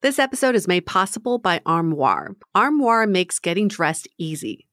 This episode is made possible by Armoire. Armoire makes getting dressed easy.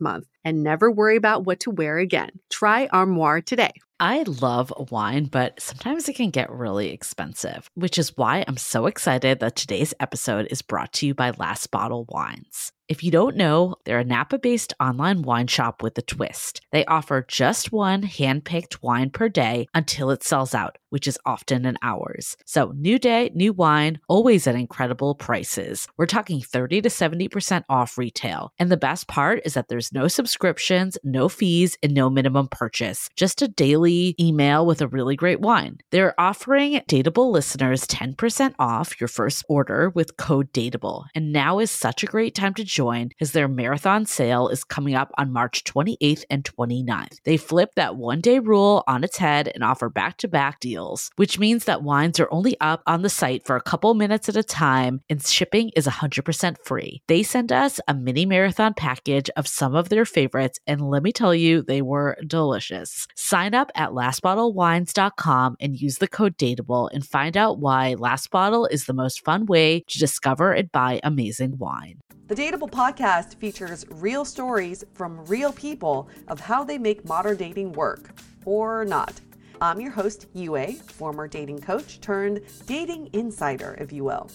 month and never worry about what to wear again. Try Armoire today. I love wine, but sometimes it can get really expensive, which is why I'm so excited that today's episode is brought to you by Last Bottle Wines. If you don't know, they're a Napa based online wine shop with a twist. They offer just one hand picked wine per day until it sells out, which is often in hours. So, new day, new wine, always at incredible prices. We're talking 30 to 70% off retail. And the best part is that there's no subscriptions, no fees, and no minimum purchase, just a daily email with a really great wine. They're offering Dateable listeners 10% off your first order with code Dateable. And now is such a great time to join as their marathon sale is coming up on March 28th and 29th. They flip that one day rule on its head and offer back to back deals, which means that wines are only up on the site for a couple minutes at a time and shipping is 100% free. They sent us a mini marathon package of some of their favorites, and let me tell you, they were delicious. Sign up at lastbottlewines.com and use the code DATEABLE and find out why Last Bottle is the most fun way to discover and buy amazing wine. The Dateable podcast features real stories from real people of how they make modern dating work or not. I'm your host, Yue, former dating coach turned dating insider, if you will.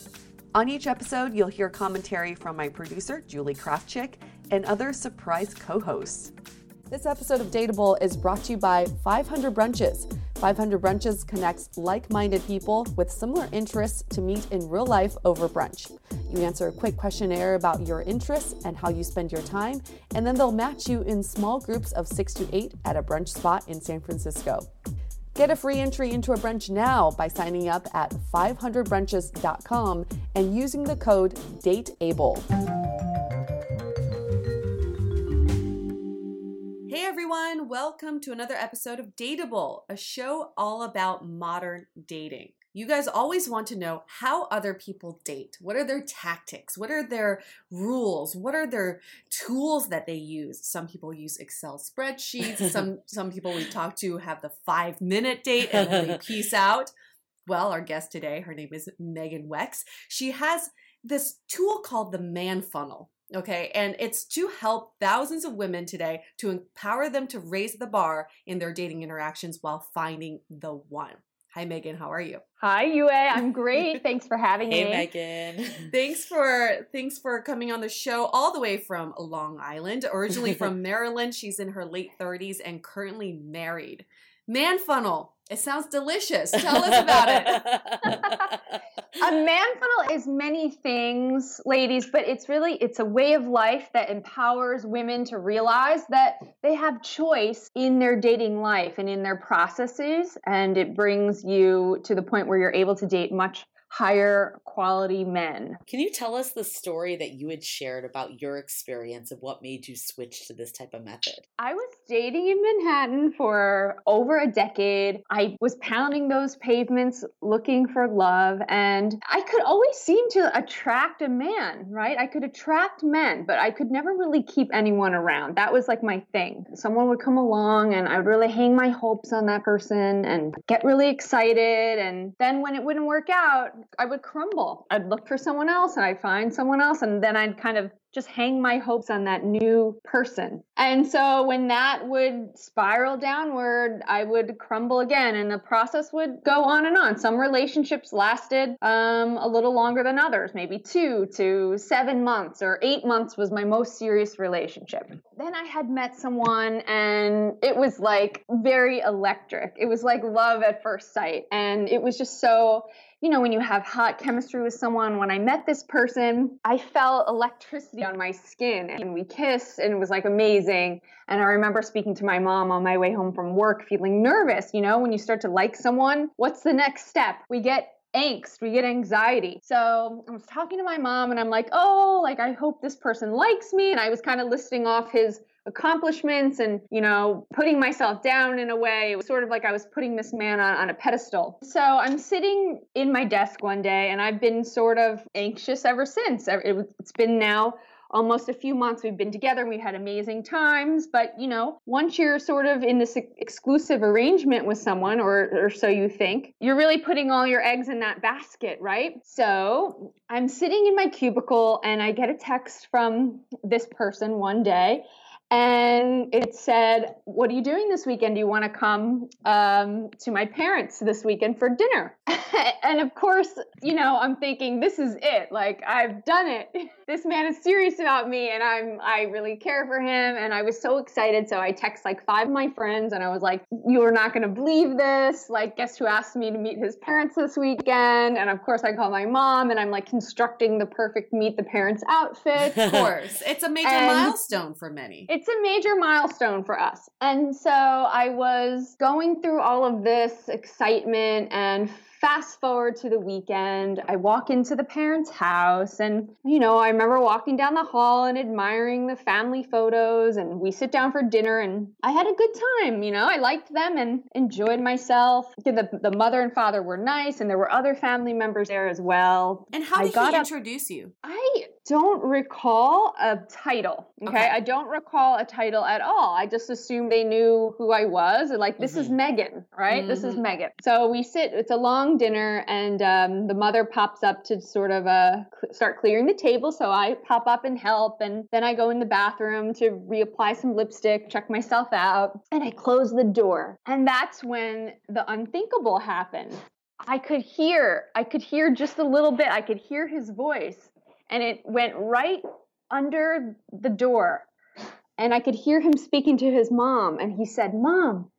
On each episode, you'll hear commentary from my producer, Julie Krafchick, and other surprise co hosts. This episode of Dateable is brought to you by 500 Brunches. 500 Brunches connects like minded people with similar interests to meet in real life over brunch. You answer a quick questionnaire about your interests and how you spend your time, and then they'll match you in small groups of six to eight at a brunch spot in San Francisco. Get a free entry into a brunch now by signing up at 500brunches.com and using the code DATEABLE. Hey everyone, welcome to another episode of Dateable, a show all about modern dating. You guys always want to know how other people date. What are their tactics? What are their rules? What are their tools that they use? Some people use Excel spreadsheets. some some people we talk to have the 5-minute date and they peace out. Well, our guest today, her name is Megan Weks. She has this tool called the Man Funnel. Okay, and it's to help thousands of women today to empower them to raise the bar in their dating interactions while finding the one. Hi, Megan. How are you? Hi, Yue. I'm great. Thanks for having hey, me. Hey, Megan. thanks for thanks for coming on the show all the way from Long Island. Originally from Maryland, she's in her late 30s and currently married. Man funnel. It sounds delicious. Tell us about it. a man funnel is many things, ladies, but it's really it's a way of life that empowers women to realize that they have choice in their dating life and in their processes and it brings you to the point where you're able to date much higher quality men. Can you tell us the story that you had shared about your experience of what made you switch to this type of method? I was dating in Manhattan for over a decade. I was pounding those pavements looking for love, and I could always seem to attract a man, right? I could attract men, but I could never really keep anyone around. That was like my thing. Someone would come along, and I would really hang my hopes on that person and get really excited. And then when it wouldn't work out, I would crumble. I'd look for someone else and I'd find someone else and then I'd kind of just hang my hopes on that new person. And so when that would spiral downward, I would crumble again and the process would go on and on. Some relationships lasted um, a little longer than others, maybe two to seven months or eight months was my most serious relationship. Then I had met someone and it was like very electric. It was like love at first sight. And it was just so you know, when you have hot chemistry with someone, when I met this person, I felt electricity on my skin and we kissed and it was like amazing. And I remember speaking to my mom on my way home from work, feeling nervous. You know, when you start to like someone, what's the next step? We get angst, we get anxiety. So I was talking to my mom and I'm like, oh, like I hope this person likes me. And I was kind of listing off his accomplishments and, you know, putting myself down in a way. It was sort of like I was putting this man on, on a pedestal. So I'm sitting in my desk one day and I've been sort of anxious ever since. It's been now almost a few months we've been together and we've had amazing times but you know once you're sort of in this exclusive arrangement with someone or, or so you think you're really putting all your eggs in that basket right so i'm sitting in my cubicle and i get a text from this person one day and it said, "What are you doing this weekend? Do you want to come um, to my parents this weekend for dinner?" and of course, you know, I'm thinking, "This is it. Like I've done it. this man is serious about me, and I'm I really care for him." And I was so excited, so I text like five of my friends, and I was like, "You are not going to believe this. Like, guess who asked me to meet his parents this weekend?" And of course, I call my mom, and I'm like constructing the perfect meet the parents outfit. Of course, it's a major and milestone for many it's a major milestone for us. And so I was going through all of this excitement and fast forward to the weekend. I walk into the parents' house, and you know, I remember walking down the hall and admiring the family photos. And we sit down for dinner, and I had a good time. You know, I liked them and enjoyed myself. The, the mother and father were nice, and there were other family members there as well. And how did I he introduce up, you? I don't recall a title. Okay? okay? I don't recall a title at all. I just assumed they knew who I was. and Like, this mm-hmm. is Megan, right? Mm-hmm. This is mm-hmm. Megan. So we sit, it's a long dinner, and um, the mother pops up to sort of uh, start clearing the table. So I pop up and help. And then I go in the bathroom to reapply some lipstick, check myself out, and I close the door. And that's when the unthinkable happened. I could hear, I could hear just a little bit. I could hear his voice and it went right under the door. And I could hear him speaking to his mom, and he said, Mom,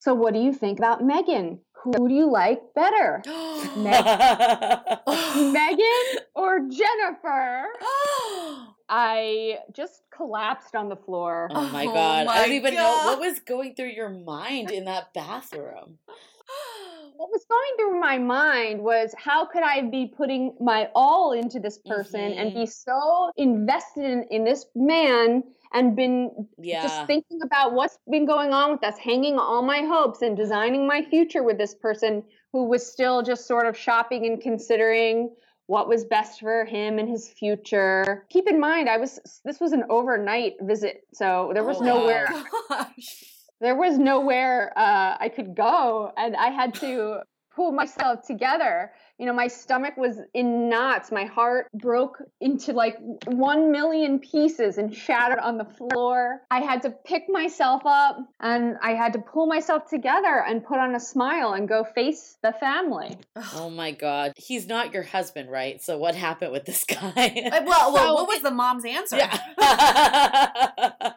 so what do you think about Megan? Who do you like better? Meg- Megan or Jennifer? I just collapsed on the floor. Oh my god. Oh my I don't even god. know what was going through your mind in that bathroom what was going through my mind was how could I be putting my all into this person mm-hmm. and be so invested in, in this man and been yeah. just thinking about what's been going on with us, hanging all my hopes and designing my future with this person who was still just sort of shopping and considering what was best for him and his future. Keep in mind, I was this was an overnight visit, so there was oh, nowhere. Gosh there was nowhere uh, I could go, and I had to pull myself together. You know, my stomach was in knots. My heart broke into like one million pieces and shattered on the floor. I had to pick myself up and I had to pull myself together and put on a smile and go face the family. Oh my God. He's not your husband, right? So what happened with this guy? Uh, well, well so, what was the mom's answer? Yeah.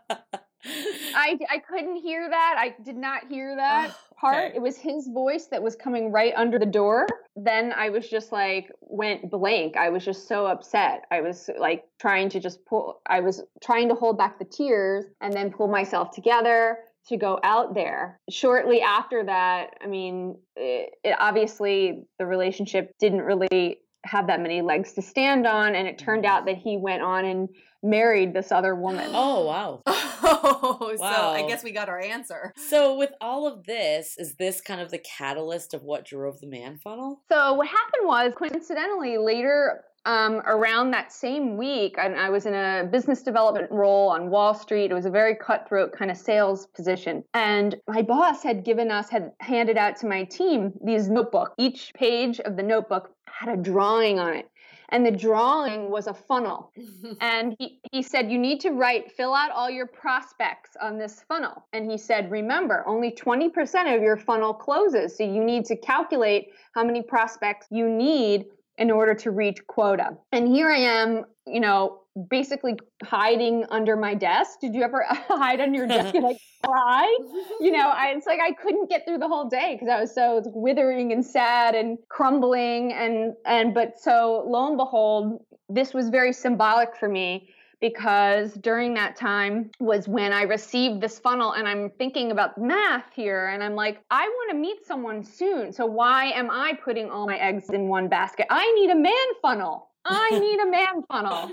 I, I couldn't hear that. I did not hear that oh, part. Okay. It was his voice that was coming right under the door. Then I was just like went blank. I was just so upset. I was like trying to just pull I was trying to hold back the tears and then pull myself together to go out there. Shortly after that, I mean, it, it obviously the relationship didn't really have that many legs to stand on and it turned out that he went on and married this other woman. Oh, wow. oh, wow. so I guess we got our answer. So, with all of this, is this kind of the catalyst of what drove the man funnel? So, what happened was coincidentally later um, around that same week, I, I was in a business development role on Wall Street. It was a very cutthroat kind of sales position. And my boss had given us, had handed out to my team these notebook. Each page of the notebook had a drawing on it and the drawing was a funnel. and he, he said, You need to write, fill out all your prospects on this funnel. And he said, Remember, only 20% of your funnel closes. So you need to calculate how many prospects you need in order to reach quota. And here I am, you know, basically hiding under my desk. Did you ever hide under your desk and like cry? You know, I, it's like I couldn't get through the whole day because I was so withering and sad and crumbling and and but so lo and behold, this was very symbolic for me because during that time was when I received this funnel and I'm thinking about math here and I'm like, I want to meet someone soon. So why am I putting all my eggs in one basket? I need a man funnel. I need a man funnel.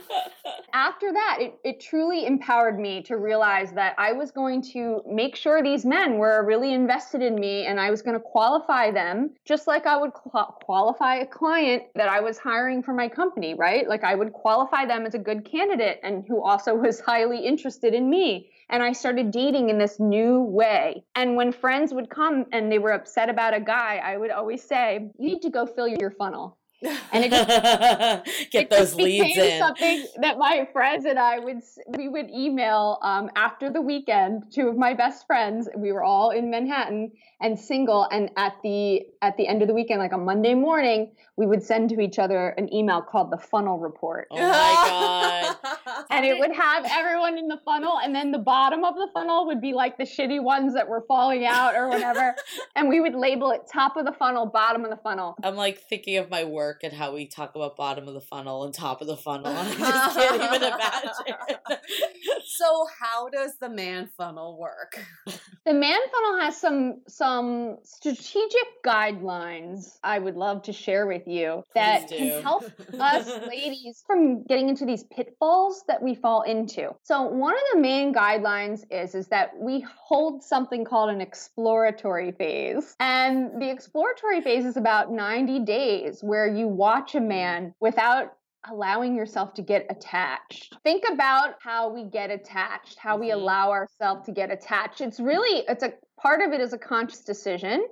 After that, it, it truly empowered me to realize that I was going to make sure these men were really invested in me and I was going to qualify them just like I would qual- qualify a client that I was hiring for my company, right? Like I would qualify them as a good candidate and who also was highly interested in me and I started dating in this new way. And when friends would come and they were upset about a guy, I would always say, You need to go fill your funnel and it just, get it those just leads in. Something that my friends and I would we would email um, after the weekend. Two of my best friends, we were all in Manhattan and single, and at the at the end of the weekend, like on Monday morning, we would send to each other an email called the funnel report. Oh my god! and it would have everyone in the funnel, and then the bottom of the funnel would be like the shitty ones that were falling out or whatever, and we would label it top of the funnel, bottom of the funnel. I'm like thinking of my work and how we talk about bottom of the funnel and top of the funnel. I just can't even imagine. so, how does the man funnel work? The man funnel has some some strategic guidelines I would love to share with you that can help us ladies from getting into these pitfalls that we fall into. So, one of the main guidelines is is that we hold something called an exploratory phase. And the exploratory phase is about 90 days where you watch a man without allowing yourself to get attached. Think about how we get attached, how we mm-hmm. allow ourselves to get attached. It's really it's a part of it is a conscious decision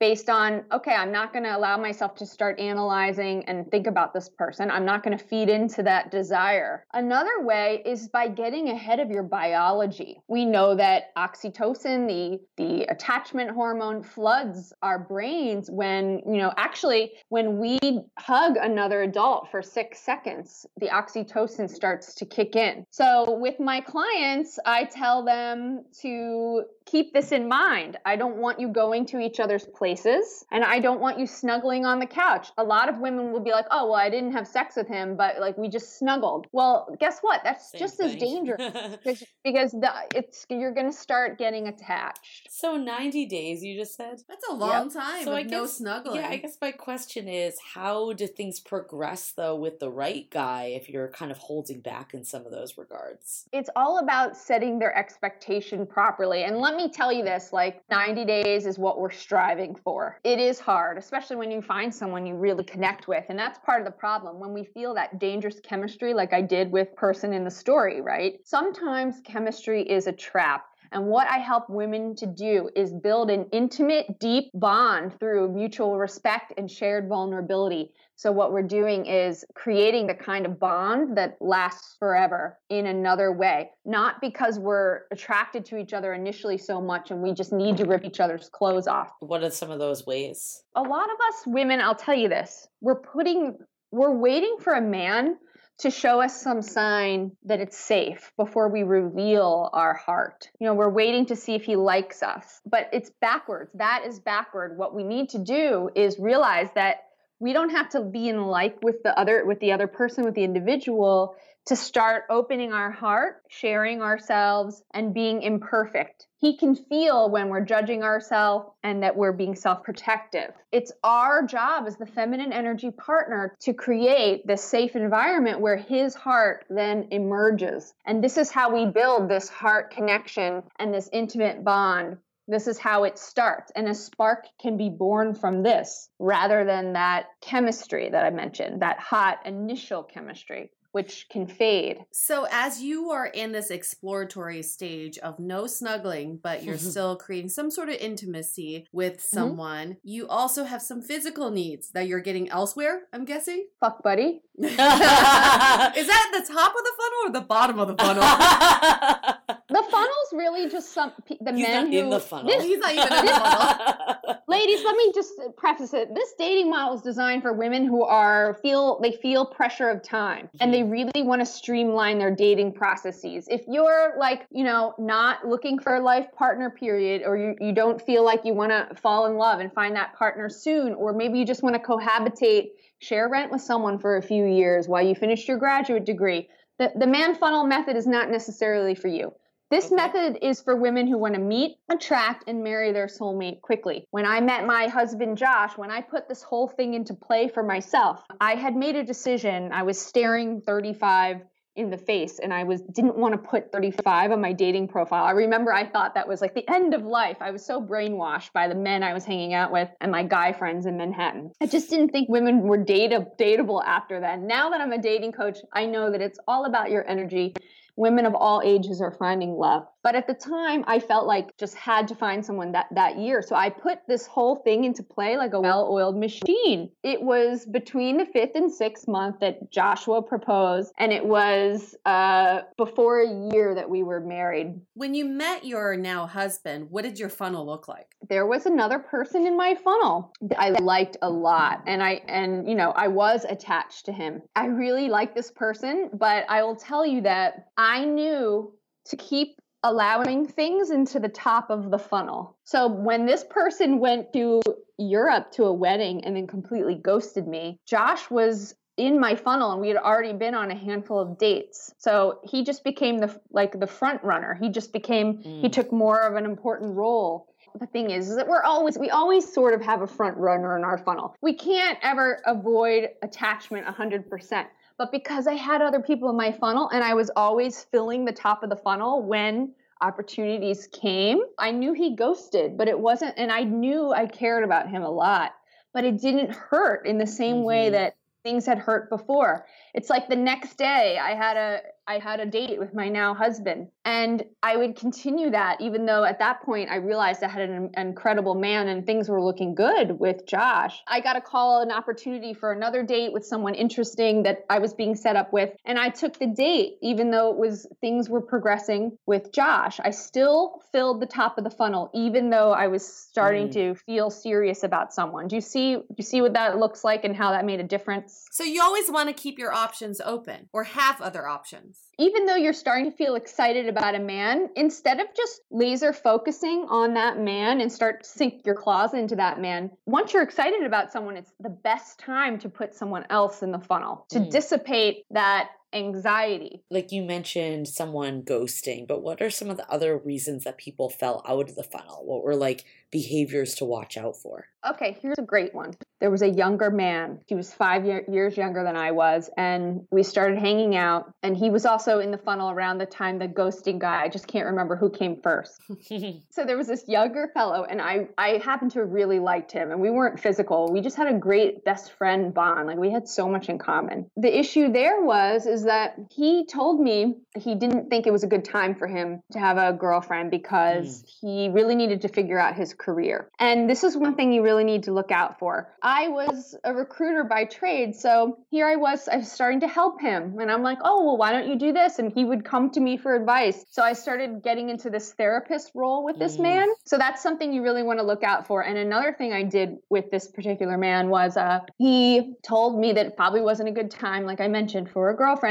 based on, okay, I'm not going to allow myself to start analyzing and think about this person. I'm not going to feed into that desire. Another way is by getting ahead of your biology. We know that oxytocin, the, the attachment hormone, floods our brains when, you know, actually, when we hug another adult for six seconds, the oxytocin starts to kick in. So with my clients, I tell them to keep this in mind. I don't want you going to each other's places and I don't want you snuggling on the couch. A lot of women will be like, oh, well, I didn't have sex with him, but like we just snuggled. Well, guess what? That's Same just thing. as dangerous because the, it's you're going to start getting attached. So 90 days, you just said? That's a long yep. time so I guess, no snuggling. Yeah, I guess my question is how do things progress though with the right guy if you're kind of holding back in some of those regards? It's all about setting their expectation properly. And let me me tell you this like 90 days is what we're striving for. It is hard, especially when you find someone you really connect with. And that's part of the problem. When we feel that dangerous chemistry, like I did with person in the story, right? Sometimes chemistry is a trap. And what I help women to do is build an intimate, deep bond through mutual respect and shared vulnerability. So, what we're doing is creating the kind of bond that lasts forever in another way, not because we're attracted to each other initially so much and we just need to rip each other's clothes off. What are some of those ways? A lot of us women, I'll tell you this, we're putting, we're waiting for a man to show us some sign that it's safe before we reveal our heart. You know, we're waiting to see if he likes us, but it's backwards. That is backward. What we need to do is realize that we don't have to be in like with the other with the other person with the individual to start opening our heart sharing ourselves and being imperfect. He can feel when we're judging ourselves and that we're being self-protective. It's our job as the feminine energy partner to create this safe environment where his heart then emerges. And this is how we build this heart connection and this intimate bond this is how it starts. And a spark can be born from this rather than that chemistry that I mentioned, that hot initial chemistry. which can fade. So, as you are in this exploratory stage of no snuggling, but you're still creating some sort of intimacy with Mm-hmm. someone, you also have some physical needs that you're getting elsewhere, I'm guessing? Fuck buddy. Is that the top of the funnel or the bottom of the funnel? The funnel's really just some the He's men not who in the funnel. This- He's not even in the funnel. ladies let me just preface it this dating model is designed for women who are feel they feel pressure of time and they mm-hmm. really want to streamline their dating processes if you're like you know not looking for a life partner period or you, you don't feel like you want to fall in love and find that partner soon or maybe you just want to cohabitate share rent with someone for a few years while you finish your graduate degree the, the man funnel method is not necessarily for you this Okay. method is for women who want to meet, attract, and marry their soulmate quickly. When I met my husband Josh, when I put this whole thing into play for myself, I had made a decision. I was staring 35 in the face and I was didn't want to put 35 on my dating profile. I remember I thought that was like the end of life. I was so brainwashed by the men I was hanging out with and my guy friends in Manhattan. I just didn't think women were data dateable after that. Now that I'm a dating coach, I know that it's all about your energy women of all ages are finding love. But at the time, I felt like just had to find someone that, that year. So I put this whole thing into play like a well oiled machine. It was between the fifth and sixth month that Joshua proposed, and it was uh, before a year that we were married. when you met your now husband, what did your funnel look like? there was another person in my funnel that I liked a lot and I and you know I was attached to him. I really liked this person, but I will tell you that I knew to keep allowing things into the top of the funnel. So when this person went to Europe to a wedding and then completely ghosted me, Josh was in my funnel and we had already been on a handful of dates. So he just became the like the front runner. He just became he Mm. took more of an important role the thing is, is that we're always we always sort of have a front runner in our funnel. We can't ever avoid attachment 100%. But because I had other people in my funnel and I was always filling the top of the funnel when opportunities came, I knew he ghosted, but it wasn't and I knew I cared about him a lot, but it didn't hurt in the same way Mhm. that things had hurt before. It's like the next day I had a I had a date with my now husband and I would continue that even though at that point I realized I had an incredible man and things were looking good with Josh. I got a call an opportunity for another date with someone interesting that I was being set up with and I took the date even though it was things were progressing with Josh. I still filled the top of the funnel even though I was starting Mm. to feel serious about someone. Do you see do you see what that looks like and how that made a difference? So you always want to keep your options open or have other options. even though you're starting to feel excited about a man, instead of just laser focusing on that man and start to sink your claws into that man, once you're excited about someone, it's the best time to put someone else in the funnel to Hmm. dissipate that anxiety. like you mentioned someone ghosting, but what are some of the other reasons that people fell out of the funnel? What were like behaviors to watch out for? Okay, here's a great one. There was a younger man. He was five year, years younger than I was, and we started hanging out. And he was also in the funnel around the time the ghosting guy. I just can't remember who came first. So there was this younger fellow, and I I happened to really liked him, and we weren't physical. We just had a great best friend bond. Like we had so much in common. The issue there was is that he told me he didn't think it was a good time for him to have a girlfriend because he really needed to figure out his career. And this is one thing you really need to look out for. I was a recruiter by trade, so here I was, I was starting to help him, and I'm like, oh well, why don't you do this? And he would come to me for advice. So I started getting into this therapist role with this Mm. man. So that's something you really want to look out for. And another thing I did with this particular man was uh, he told me that it probably wasn't a good time, like I mentioned, for a girlfriend.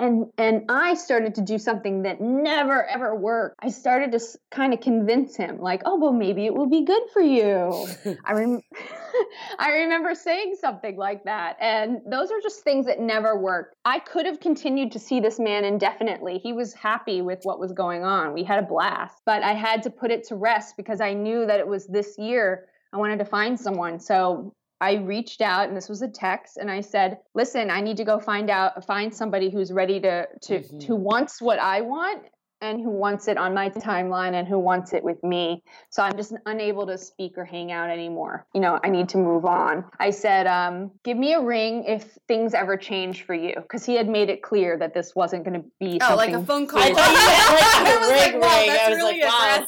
And and I started to do something that never ever worked. I started to kind of convince him, like, oh well, maybe it will be good for you. I rem- I remember saying something like that. And those are just things that never worked. I could have continued to see this man indefinitely. He was happy with what was going on. We had a blast. But I had to put it to rest because I knew that it was this year I wanted to find someone. So I reached out and this was a text and I said, "Listen, I need to go find out find somebody who's ready to to Mhm. who wants what I want and who wants it on my timeline and who wants it with me. So I'm just unable to speak or hang out anymore. You know, I need to move on. I said, um, give me a ring if things ever change for you. Because he had made it clear that this wasn't going to be Oh, like a phone call. I thought you I was meant like a ring like, wow, ring. that's really like, wow.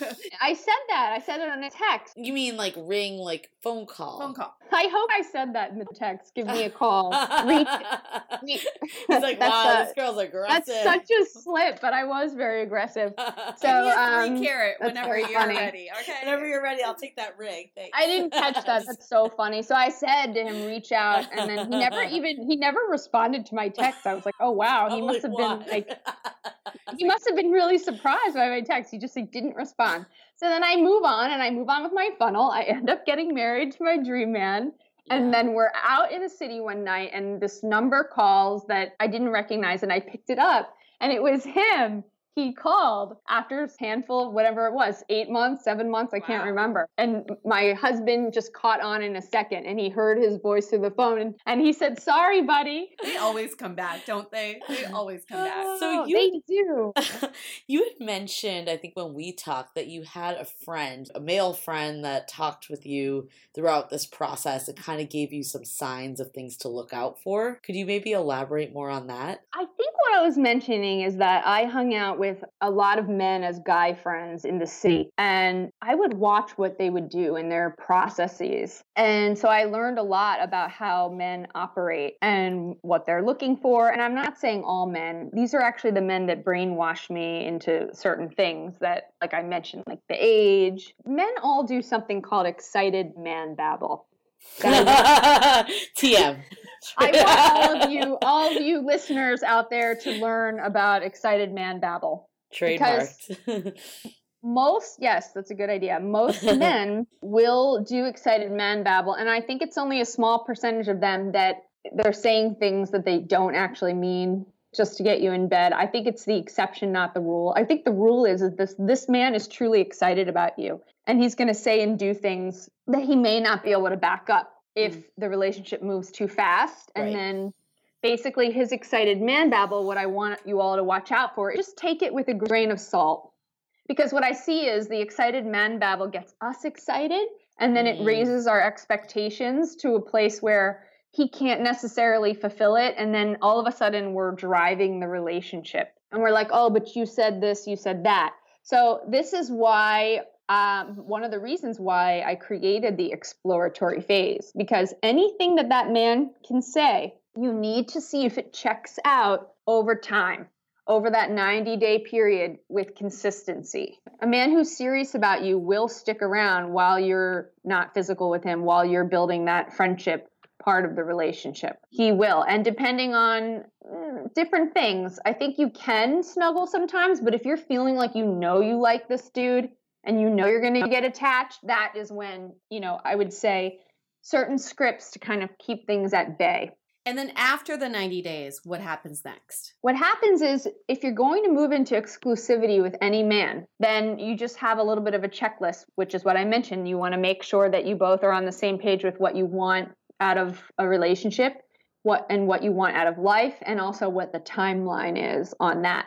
aggressive. I said that. I said it on a text. you mean like ring, like phone call? phone call. I hope I said that in the text. Give me a call. He's That's like, a- wow, this girl's aggressive. That's such a slip, but I was very aggressive. So, Give me a um, three carat whenever you're funny. ready. Okay. Whenever you're ready, I'll take that ring. Thanks. I didn't catch that. That's so funny. So I said to him, reach out, and then he never even he never responded to my text. I was like, oh wow, he must have been like he must have been really surprised by my text. He just like didn't respond. So then I move on and I move on with my funnel. I end up getting married to my dream man. And then we're out in the city one night and this number calls that I didn't recognize and I picked it up and it was him. He called after a handful, whatever it was, eight months, seven months, I can't remember. And my husband just caught on in a second and he heard his voice through the phone and, and he said, Sorry, buddy. They always come back, don't they? They always come back. So Oh, you- they do. you had mentioned, I think, when we talked, that you had a friend, a male friend, that talked with you throughout this process and kind of gave you some signs of things to look out for. Could you maybe elaborate more on that? I think what I was mentioning is that I hung out with a lot of men as guy friends in the city, and I would watch what they would do in their processes. And so I learned a lot about how men operate and what they're looking for. And I'm not saying all men, these are actually the men that brainwash me into certain things that, like I mentioned, like the age. Men all do something called excited man babble. TM. I want all of you, all of you listeners out there to learn about excited man babble. Trademarked. Most, yes, that's a good idea. Most men will do excited man babble, and I think it's only a small percentage of them that they're saying things that they don't actually mean just to get you in bed. I think it's the exception, not the rule. I think the rule is that this this man is truly excited about you, and he's going to say and do things that he may not be able to back up if the relationship moves too fast, and Right. then basically his excited man babble. What I want you all to watch out for: just take it with a grain of salt because what I see is the excited man babble gets us excited, and then Mm. it raises our expectations to a place where he can't necessarily fulfill it, and then all of a sudden we're driving the relationship, and we're like, oh, but you said this, you said that. So this is why. Um, one of the reasons why I created the exploratory phase because anything that that man can say, you need to see if it checks out over time over that 90 day period with consistency. A man who's serious about you will stick around while you're not physical with him, while you're building that friendship part of the relationship. He will. And depending on mm, different things, I think you can snuggle sometimes, but if you're feeling like you know you like this dude and you know you're going to get attached, that is when, you know, I would say certain scripts to kind of keep things at bay. And then after the 90 days, what happens next? What happens is if you're going to move into exclusivity with any man, then you just have a little bit of a checklist, which is what I mentioned. You want to make sure that you both are on the same page with what you want out of a relationship, what and what you want out of life, and also what the timeline is on that.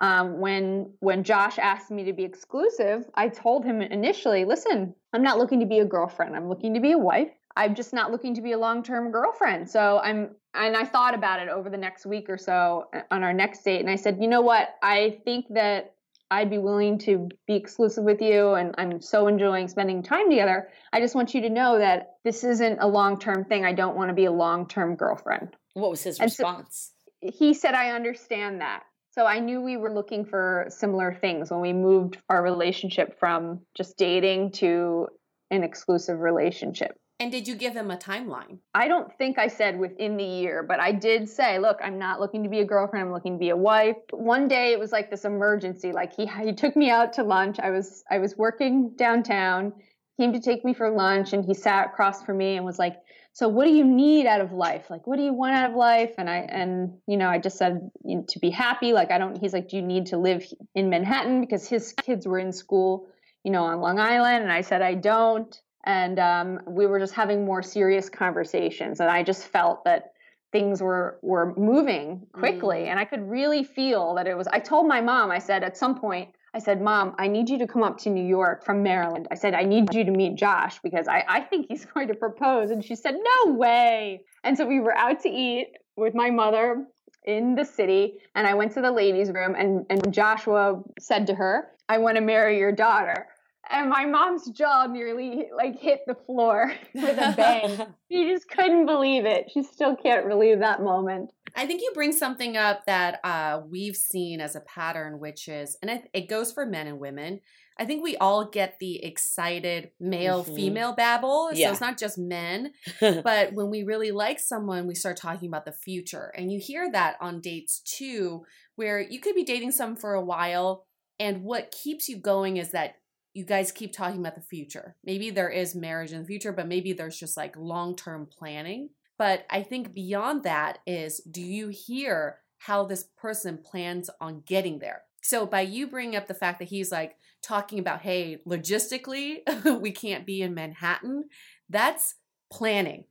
Um, when when Josh asked me to be exclusive, I told him initially, listen, I'm not looking to be a girlfriend. I'm looking to be a wife. I'm just not looking to be a long-term girlfriend. So I'm and I thought about it over the next week or so uh, on our next date and I said, "You know what? I think that I'd be willing to be exclusive with you and I'm so enjoying spending time together. I just want you to know that this isn't a long-term thing. I don't want to be a long-term girlfriend." What was his And so- response? He said, "I understand that." So I knew we were looking for similar things when we moved our relationship from just dating to an exclusive relationship. And did you give him a timeline? I don't think I said within the year, but I did say, look, I'm not looking to be a girlfriend. I'm looking to be a wife. One day it was like this emergency. Like he he took me out to lunch. I was I was working downtown. Came to take me for lunch, and he sat across from me and was like, "So what do you need out of life? Like what do you want out of life?" And I and you know I just said you know, to be happy. Like I don't. He's like, "Do you need to live in Manhattan because his kids were in school, you know, on Long Island?" And I said, "I don't." And um, we were just having more serious conversations and i just felt that things were were moving quickly Mm. and i could really feel that it was i told my mom i said at some point i said mom i need you to come up to new york from maryland. I said i need you to meet josh because i, I think he's going to propose and she said no way. And so we were out to eat with my mother in the city and i went to the ladies room and, and joshua said to her i want to marry your daughter and my mom's jaw nearly like hit the floor with a bang she just couldn't believe it. She still can't relieve that moment. I think you bring something up that uh, we've seen as a pattern, which is, and it, it goes for men and women. I think we all get the excited male Mhm. female babble. So Yeah. it's not just men, but when we really like someone, we start talking about the future. And you hear that on dates too, where you could be dating someone for a while, and what keeps you going is that you guys keep talking about the future. Maybe there is marriage in the future, but maybe there's just like long term planning. But I think beyond that is do you hear how this person plans on getting there? So by you bringing up the fact that he's like talking about, hey, logistically, we can't be in Manhattan, that's planning.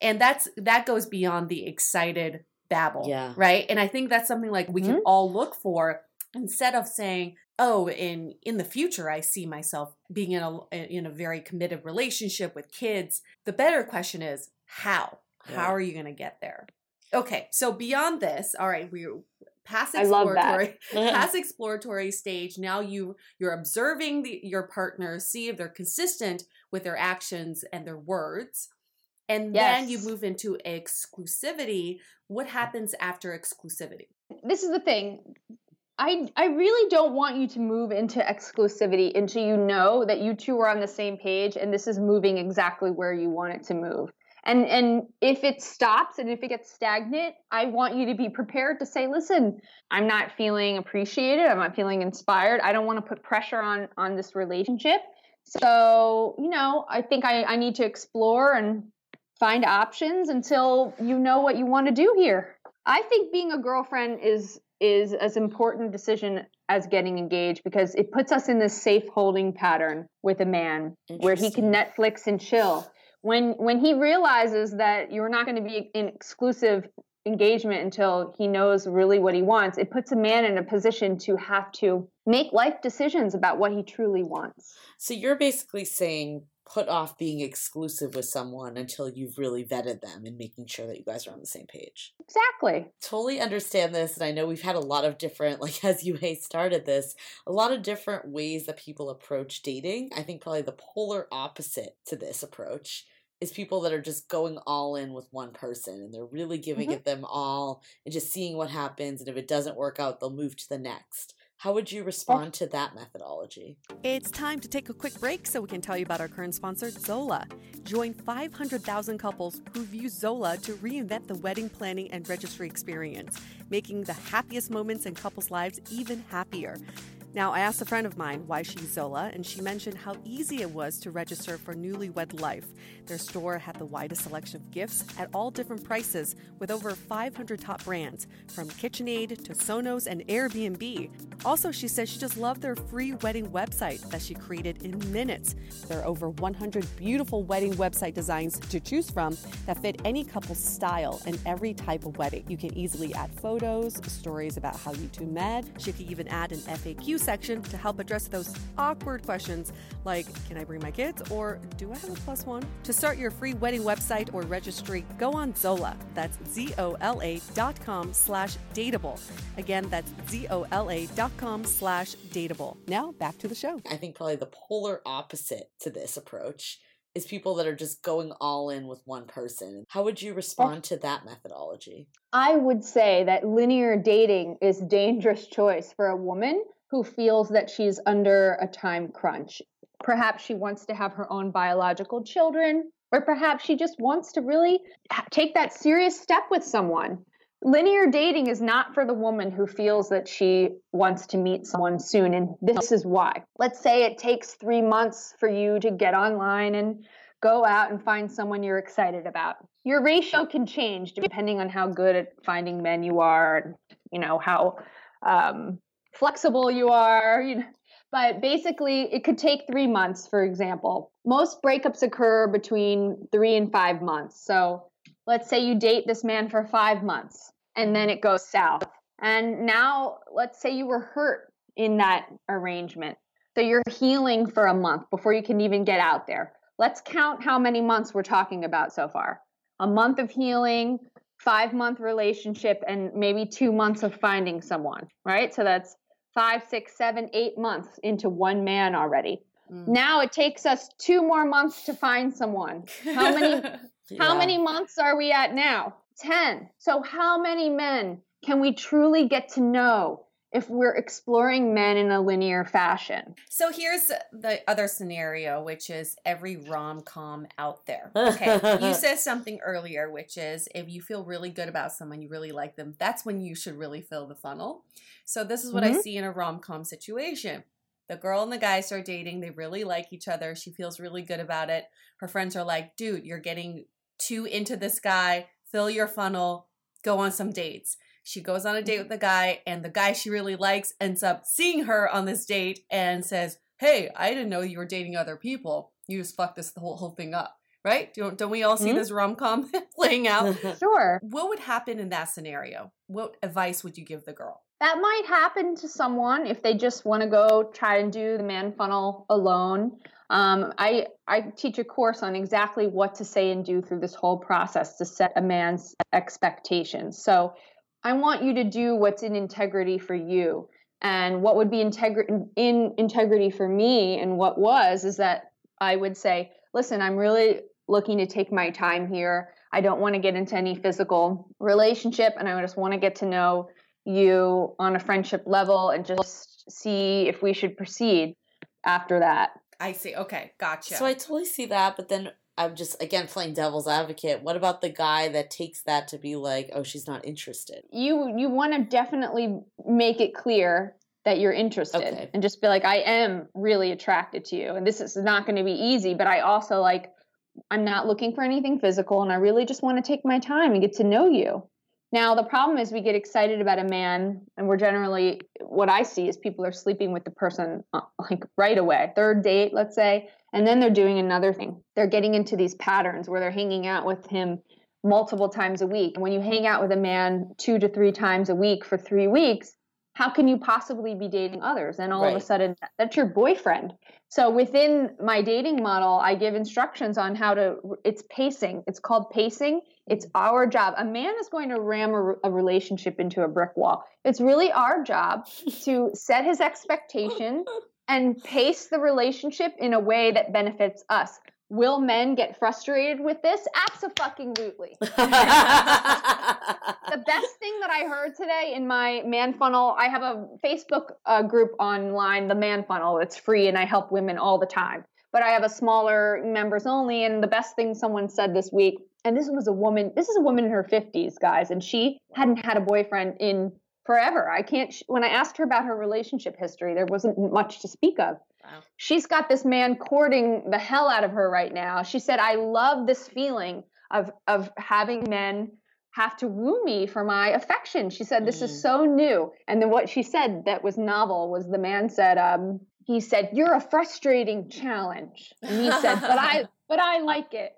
And that's that goes beyond the excited babble. Yeah. Right. And I think that's something like we can mm-hmm. all look for instead of saying, oh, in in the future I see myself being in a in a very committed relationship with kids. The better question is how? Yeah. How are you going to get there? Okay, so beyond this, all right, we past I love that. exploratory past exploratory stage. Now you you're observing the, your partner, see if they're consistent with their actions and their words. And then you move into exclusivity. What happens after exclusivity? This is the thing. I I really don't want you to move into exclusivity until you know that you two are on the same page and this is moving exactly where you want it to move. And and if it stops and if it gets stagnant, I want you to be prepared to say, "Listen, I'm not feeling appreciated. I'm not feeling inspired. I don't want to put pressure on on this relationship." So, you know, I think I, I need to explore and find options until you know what you want to do here. I think being a girlfriend is is as important decision as getting engaged because it puts us in this safe holding pattern with a man where he can Netflix and chill. When when he realizes that you're not going to be in exclusive engagement until he knows really what he wants, it puts a man in a position to have to make life decisions about what he truly wants. So you're basically saying put off being exclusive with someone until you've really vetted them and making sure that you guys are on the same page. Exactly. Totally understand this, and I know we've had a lot of different, like as you hey started this, a lot of different ways that people approach dating. I think probably the polar opposite to this approach is people that are just going all in with one person and they're really giving Mhm. it them all and just seeing what happens, and if it doesn't work out, they'll move to the next. How would you oh. respond to that methodology? It's time to take a quick break so we can tell you about our current sponsor, Zola. Join 500,000 couples who've used Zola to reinvent the wedding planning and registry experience, making the happiest moments in couples' lives even happier. Now, I asked a friend of mine why she used Zola, and she mentioned how easy it was to register for newlywed life. Their store had the widest selection of gifts at all different prices, with over 500 top brands, from KitchenAid to Sonos and Airbnb. Also, she says she just loved their free wedding website that she created in minutes. There are over 100 beautiful wedding website designs to choose from that fit any couple's style and every type of wedding. You can easily add photos, stories about how you two met. She could even add an FAQ section to help address those awkward questions like, can I bring my kids or do I have a plus one? To start your free wedding website or registry, go on Zola. That's Z-O-L-A dot com slash dateable. Again, that's Z-O-L-A dot com slash dateable. Now back to the show. I think probably the polar opposite to this approach is people that are just going all in with one person. How would you respond to that methodology? I would say that linear dating is dangerous choice for a woman who feels that she's under a time crunch. Perhaps she wants to have her own biological children, or perhaps she just wants to really take that serious step with someone. Linear dating is not for the woman who feels that she wants to meet someone soon, and this is why. Let's say it takes three months for you to get online and go out and find someone you're excited about. Your ratio can change depending on how good at finding men you are, and you know how um, flexible you are. You know. But basically, it could take three months, for example. Most breakups occur between three and five months. So let's say you date this man for five months and then it goes south. And now, let's say you were hurt in that arrangement. So you're healing for a month before you can even get out there. Let's count how many months we're talking about so far. A month of healing, five month relationship, and maybe two months of finding someone, right? So that's five, six, seven, eight months into one man already. Mm. Now it takes us two more months to find someone. How many yeah. how many months are we at now? 10. So how many men can we truly get to know if we're exploring men in a linear fashion. So here's the other scenario, which is every rom com out there. Okay, you said something earlier, which is if you feel really good about someone, you really like them, that's when you should really fill the funnel. So this is what mm-hmm. I see in a rom com situation. The girl and the guy start dating, they really like each other, she feels really good about it. Her friends are like, dude, you're getting too into this guy, fill your funnel, go on some dates she goes on a date with the guy, and the guy she really likes ends up seeing her on this date and says, Hey, I didn't know you were dating other people. You just fucked this whole, whole thing up. Right? Don't, don't we all see mm-hmm. this rom com playing out? sure. What would happen in that scenario? What advice would you give the girl? That might happen to someone if they just want to go try and do the man funnel alone. Um, I I teach a course on exactly what to say and do through this whole process to set a man's expectations. So I want you to do what's in integrity for you. And what would be integri- in integrity for me and what was is that I would say, listen, I'm really looking to take my time here. I don't want to get into any physical relationship and I just want to get to know you on a friendship level and just see if we should proceed after that. I see. Okay, gotcha. So I totally see that, but then I'm just again playing devil's advocate. What about the guy that takes that to be like, oh, she's not interested? You you want to definitely make it clear that you're interested okay. and just be like, I am really attracted to you. And this is not going to be easy, but I also like I'm not looking for anything physical and I really just want to take my time and get to know you. Now, the problem is we get excited about a man, and we're generally, what I see is people are sleeping with the person uh, like right away. Third date, let's say, and then they're doing another thing. They're getting into these patterns where they're hanging out with him multiple times a week. And when you hang out with a man two to three times a week for three weeks, how can you possibly be dating others? And all right. of a sudden, that's your boyfriend. So within my dating model, I give instructions on how to, it's pacing. It's called pacing. It's our job. A man is going to ram a, a relationship into a brick wall. It's really our job to set his expectation and pace the relationship in a way that benefits us. Will men get frustrated with this? Absolutely. the best thing that I heard today in my man funnel, I have a Facebook uh, group online, the man funnel. It's free and I help women all the time. But I have a smaller members only. And the best thing someone said this week, and this was a woman, this is a woman in her 50s, guys, and she hadn't had a boyfriend in forever. I can't, when I asked her about her relationship history, there wasn't much to speak of. Wow. She's got this man courting the hell out of her right now. She said, I love this feeling of, of having men have to woo me for my affection. She said, This mm. is so new. And then what she said that was novel was the man said, um, he said, You're a frustrating challenge. And he said, But I but I like it.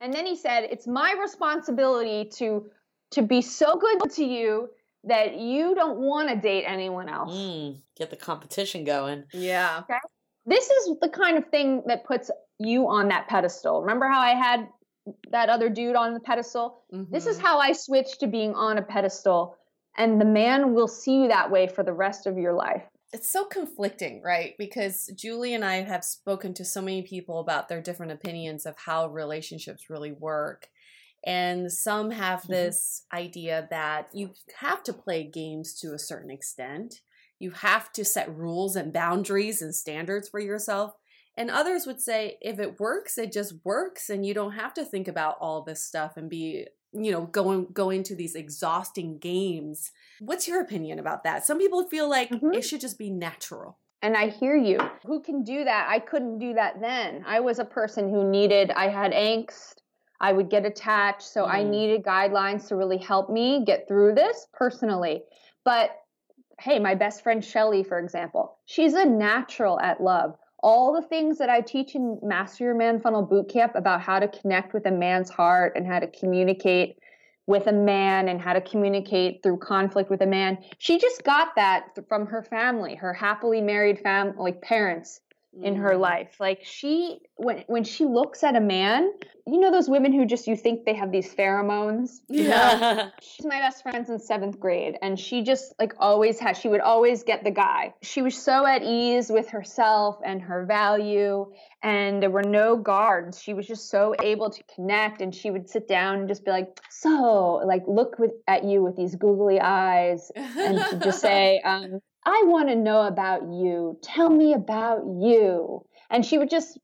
And then he said, It's my responsibility to to be so good to you that you don't want to date anyone else. Mm, get the competition going. Yeah. Okay. This is the kind of thing that puts you on that pedestal. Remember how I had that other dude on the pedestal? Mm-hmm. This is mm-hmm. how I switched to being on a pedestal. And the man will see you that way for the rest of your life. It's so conflicting, right? Because Julie and I have spoken to so many people about their different opinions of how relationships really work. And some have mm-hmm. this mm-hmm. idea that you have to play games to a certain extent. You have to set rules and boundaries and standards for yourself. And others would say if it works, it just works and you don't have to think about all this stuff and be, you know, going go into these exhausting games. What's your opinion about that? Some people feel like mm-hmm. it should just be natural. And I hear you. Who can do that? I couldn't do that then. I was a person who needed I had angst I would get attached. So mm. I needed guidelines to really help me get through this personally. But hey, my best friend Shelly, for example, she's a natural at love. all the things that I teach in Master Your Man Funnel Bootcamp about how to connect with a man's heart and how to communicate with a man and how to communicate through conflict with a man. She just got that from her family, her happily married family, like parents in her Mm. life. Like she when when she looks at a man, you know those women who just you think they have these pheromones. Yeah. She's my best friend since seventh grade, and she just like always had. She would always get the guy. She was so at ease with herself and her value, and there were no guards. She was just so able to connect, and she would sit down and just be like, "So, like, look with, at you with these googly eyes, and just say, um, I want to know about you. Tell me about you. And she would just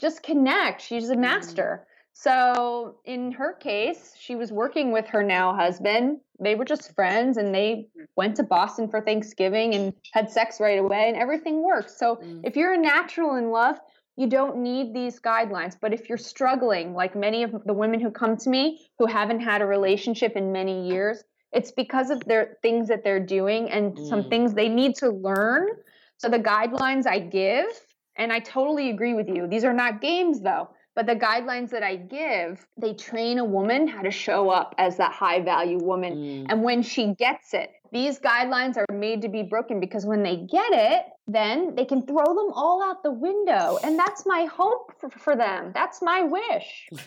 just connect. She's a master. So in her case, she was working with her now husband. They were just friends and they went to Boston for Thanksgiving and had sex right away and everything works. So Mm. if you're a natural in love, you don't need these guidelines. But if you're struggling, like many of the women who come to me who haven't had a relationship in many years, it's because of their things that they're doing and some Mm. things they need to learn. So the guidelines I give, and I totally agree with you. These are not games though, but the guidelines that I give, they train a woman how to show up as that high value woman. Mm. And when she gets it, these guidelines are made to be broken because when they get it, then they can throw them all out the window. And that's my hope for, for them. That's my wish.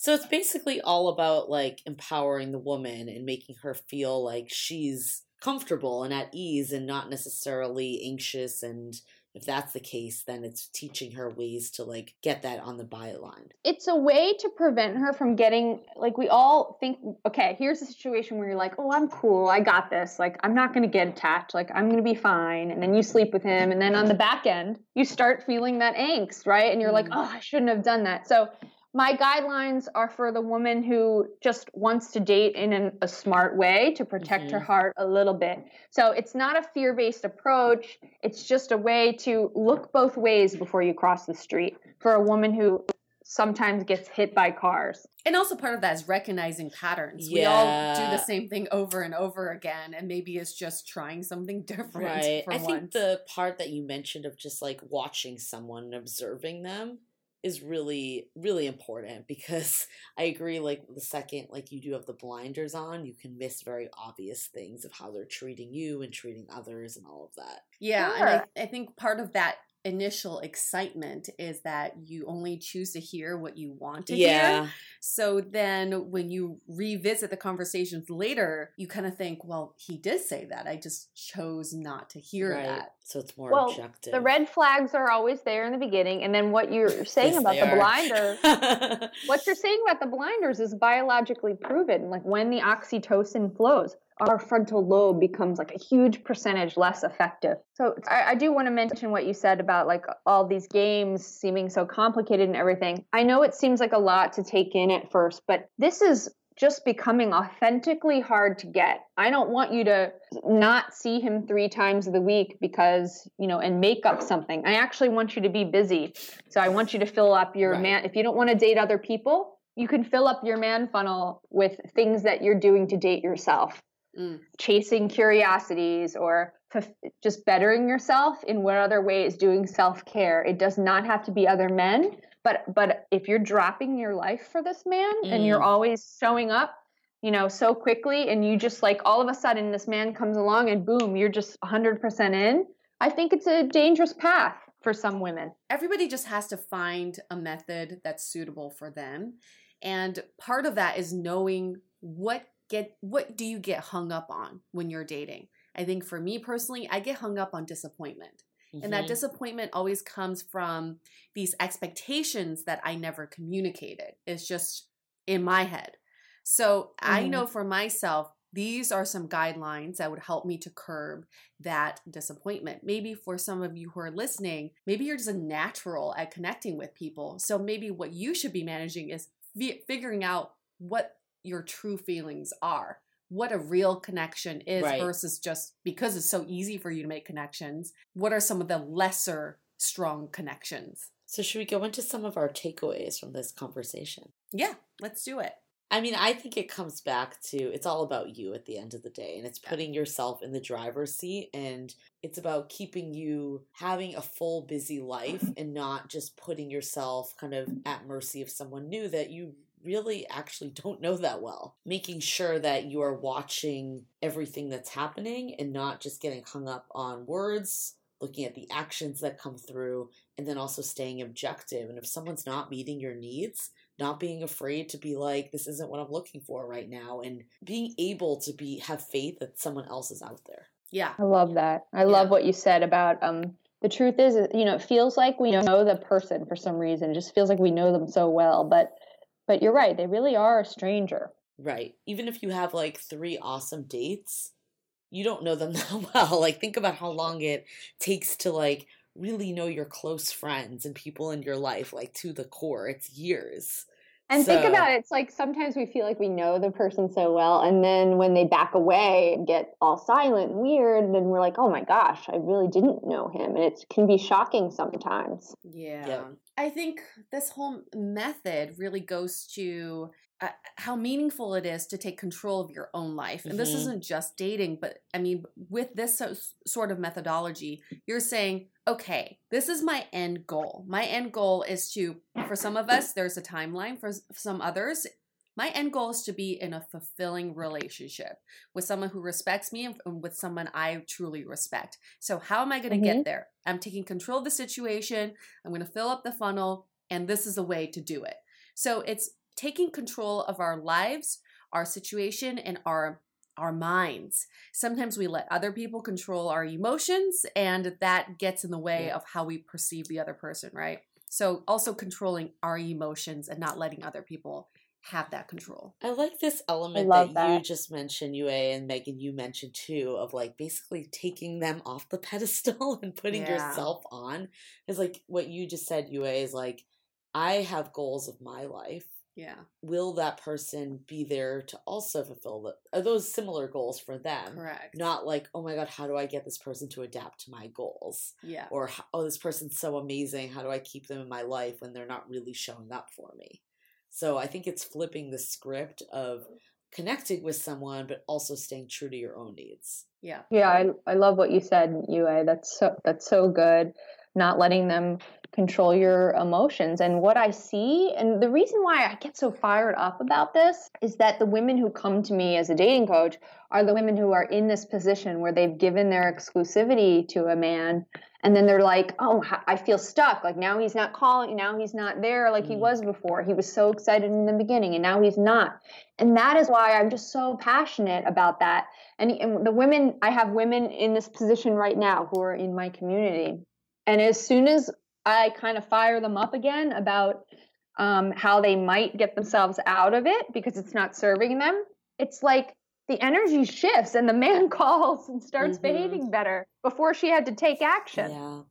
So it's basically all about like empowering the woman and making her feel like she's comfortable and at ease and not necessarily anxious and if that's the case then it's teaching her ways to like get that on the byline. It's a way to prevent her from getting, like, we all think, okay, here's a situation where you're like, oh, I'm cool. I got this. Like, I'm not going to get attached. Like, I'm going to be fine. And then you sleep with him. And then on the back end, you start feeling that angst, right? And you're like, Mm. oh, I shouldn't have done that. So, my guidelines are for the woman who just wants to date in an, a smart way to protect her Mhm. heart a little bit. So it's not a fear based approach. It's just a way to look both ways before you cross the street for a woman who sometimes gets hit by cars. And also part of that is recognizing patterns. We all do the same thing over and over again, and maybe it's just trying something different Right. for I once. think the part that you mentioned of just like watching someone and observing them is really really important because I agree like the second like you do have the blinders on, you can miss very obvious things of how they're treating you and treating others and all of that. Yeah, Sure. and I, I think part of that initial excitement is that you only choose to hear what you want to hear. yeah. So then when you revisit the conversations later, you kind of think, well, he did say that. I just chose not to hear right. that. So it's more Well, objective. The red flags are always there in the beginning. And then what you're saying Yes, about the are. blinders what you're saying about the blinders is biologically proven. Like when the oxytocin flows, our frontal lobe becomes like a huge percentage less effective. So I, I do want to mention what you said about like all these games seeming so complicated and everything. I know it seems like a lot to take in at first, but this is just becoming authentically hard to get. I don't want you to not see him three times a week because, you know, and make up something. I actually want you to be busy. So I want you to fill up your Right. man. If you don't want to date other people, you can fill up your man funnel with things that you're doing to date yourself. Mm. Chasing curiosities or f- just bettering yourself in what other ways doing self-care. It does not have to be other men, but but if you're dropping your life for this man and you're Mm. always showing up, you know, so quickly and you just like all of a sudden this man comes along and boom, you're just 100% in. I think it's a dangerous path for some women. everybody just has to find a method that's suitable for them and part of that is knowing what get what do you get hung up on when you're dating i think for me personally i get hung up on disappointment and that Mhm. disappointment always comes from these expectations that i never communicated it's just in my head so i Mhm. know for myself these are some guidelines that would help me to curb that disappointment. Maybe for some of you who are listening, maybe you're just a natural at connecting with people. So maybe what you should be managing is fi- figuring out what your true feelings are, what a real connection is Right. versus just because it's so easy for you to make connections. What are some of the lesser strong connections? So should we go into some of our takeaways from this conversation? Yeah, let's do it. I mean, I think it comes back to it's all about you at the end of the day, and it's putting yourself in the driver's seat, and it's about keeping you having a full, busy life and not just putting yourself kind of at mercy of someone new that you really actually don't know that well. Making sure that you are watching everything that's happening and not just getting hung up on words, looking at the actions that come through, and then also staying objective. And if someone's not meeting your needs, not being afraid to be like this isn't what i'm looking for right now and being able to be have faith that someone else is out there Yeah. I love that. I love what you said about um the truth is you know it feels like we know the person for some reason. It just feels like we know them so well, but but you're right, they really are a stranger. right even if you have like three awesome dates you don't know them that well like think about how long it takes to like really know your close friends and people in your life like to the core it's years And think about it, it's like sometimes we feel like we know the person so well, and then when they back away and get all silent and weird, then we're like, oh my gosh, I really didn't know him. And it can be shocking sometimes. Yeah. I think this whole method really goes to uh, how meaningful it is to take control of your own life. And this Mhm. isn't just dating, but I mean, with this so, sort of methodology, you're saying, okay, this is my end goal. My end goal is to, for some of us, there's a timeline. For some others, my end goal is to be in a fulfilling relationship with someone who respects me and with someone I truly respect. So, how am I going to Mhm. get there? I'm taking control of the situation. I'm going to fill up the funnel, and this is a way to do it. So, it's taking control of our lives, our situation, and our our minds. Sometimes we let other people control our emotions, and that gets in the way Yeah. of how we perceive the other person, right? So, also controlling our emotions and not letting other people have that control. I like this element love that, you just mentioned, Yue and Megan, you mentioned too, of like basically taking them off the pedestal and putting Yeah. yourself on. Is like what you just said, Yue, is like, I have goals of my life. Yeah, Will that person be there to also fulfill the, are those similar goals for them? correct. Not like, oh my God, how do I get this person to adapt to my goals? yeah. Or, oh, this person's so amazing. How do I keep them in my life when they're not really showing up for me? So I think it's flipping the script of connecting with someone, but also staying true to your own needs. Yeah. Yeah, I, I love what you said, Yue. That's so that's so good. Not letting them control your emotions. And what I see, and the reason why I get so fired up about this is that the women who come to me as a dating coach are the women who are in this position where they've given their exclusivity to a man and then they're like, "Oh, i feel stuck. Like now he's not calling, now he's not there like he Mm. was before. He was so excited in the beginning and now he's not." And that is why I'm just so passionate about that and, and the women i have women in this position right now who are in my community and as soon as i kind of fire them up again about um, how they might get themselves out of it because it's not serving them it's like the energy shifts and the man calls and starts Mhm. behaving better before she had to take action Yeah.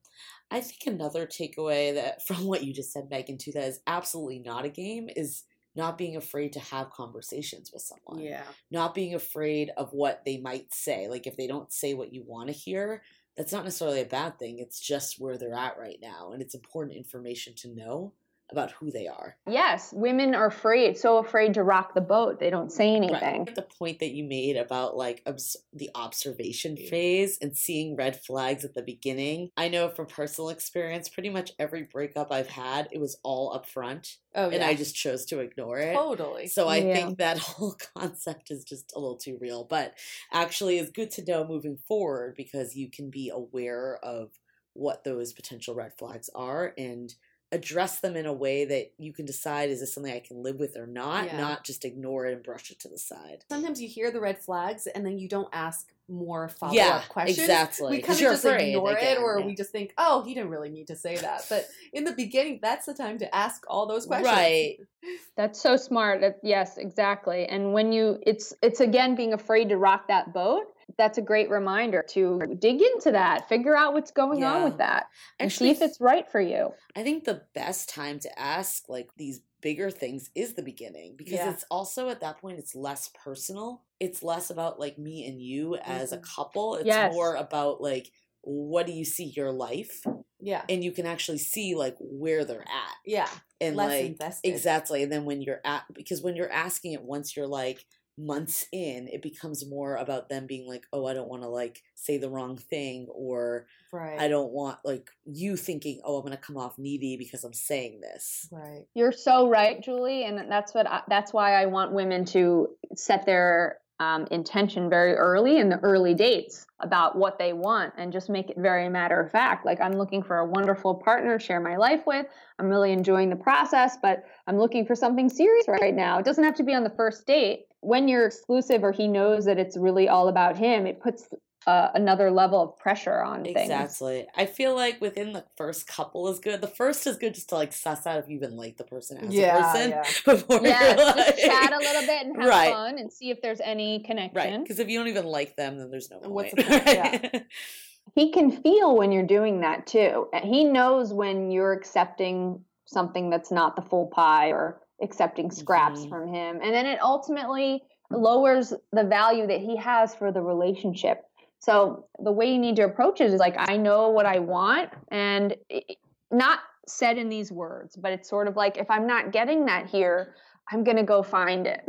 I think another takeaway that from what you just said, Megan, too, that is absolutely not a game is not being afraid to have conversations with someone. Yeah. Not being afraid of what they might say. Like if they don't say what you want to hear, that's not necessarily a bad thing. It's just where they're at right now. And it's important information to know about who they are. yes women are afraid so afraid to rock the boat they don't say anything Right. The point that you made about like obs- the observation phase and seeing red flags at the beginning. I know from personal experience, pretty much every breakup I've had, it was all up front, Oh, and yeah. I just chose to ignore it. totally. So I Yeah. think that whole concept is just a little too real, but actually it's good to know moving forward because you can be aware of what those potential red flags are and address them in a way that you can decide is this something I can live with or not, Yeah. not just ignore it and brush it to the side. Sometimes you hear the red flags and then you don't ask more follow up Yeah, questions. exactly. We 'cause kind of you're just afraid, ignore again, it, or yeah. we just think, "Oh, he didn't really need to say that." But in the beginning, that's the time to ask all those questions. Right. That's so smart. Yes, exactly. And when you, it's it's again being afraid to rock that boat. That's a great reminder to dig into that, figure out what's going on with that, and Actually, see if it's right for you. I think the best time to ask like these bigger things is the beginning because Yeah. it's also at that point it's less personal. It's less about like me and you as a Mhm. couple. It's Yes. more about like what do you see your life Yeah. and you can actually see like where they're at Yeah. and Less like invested. exactly and then when you're at because when you're asking it once you're like months in it becomes more about them being like oh i don't want to like say the wrong thing or Right. i don't want like you thinking oh i'm gonna come off needy because i'm saying this Right. You're so right, Julie, and that's what I, that's why I want women to set their um, intention very early in the early dates about what they want, and just make it very matter of fact. Like I'm looking for a wonderful partner to share my life with. I'm really enjoying the process, but I'm looking for something serious right now. It doesn't have to be on the first date. When you're exclusive, or he knows that it's really all about him, it puts uh, another level of pressure on things. exactly i feel like within the first couple is good the first is good just to like suss out if you even like the person as Yeah, a person yeah. before Yeah, you're just like- chat a little bit and have Right. fun and see if there's any connection. right because if you don't even like them then there's no point What's the point? Yeah. he can feel when you're doing that too. He knows when you're accepting something that's not the full pie or accepting scraps Mhm. from him. And then it ultimately lowers the value that he has for the relationship. So the way you need to approach it is like, I know what I want, and it, not said in these words, but it's sort of like, if I'm not getting that here, I'm going to go find it.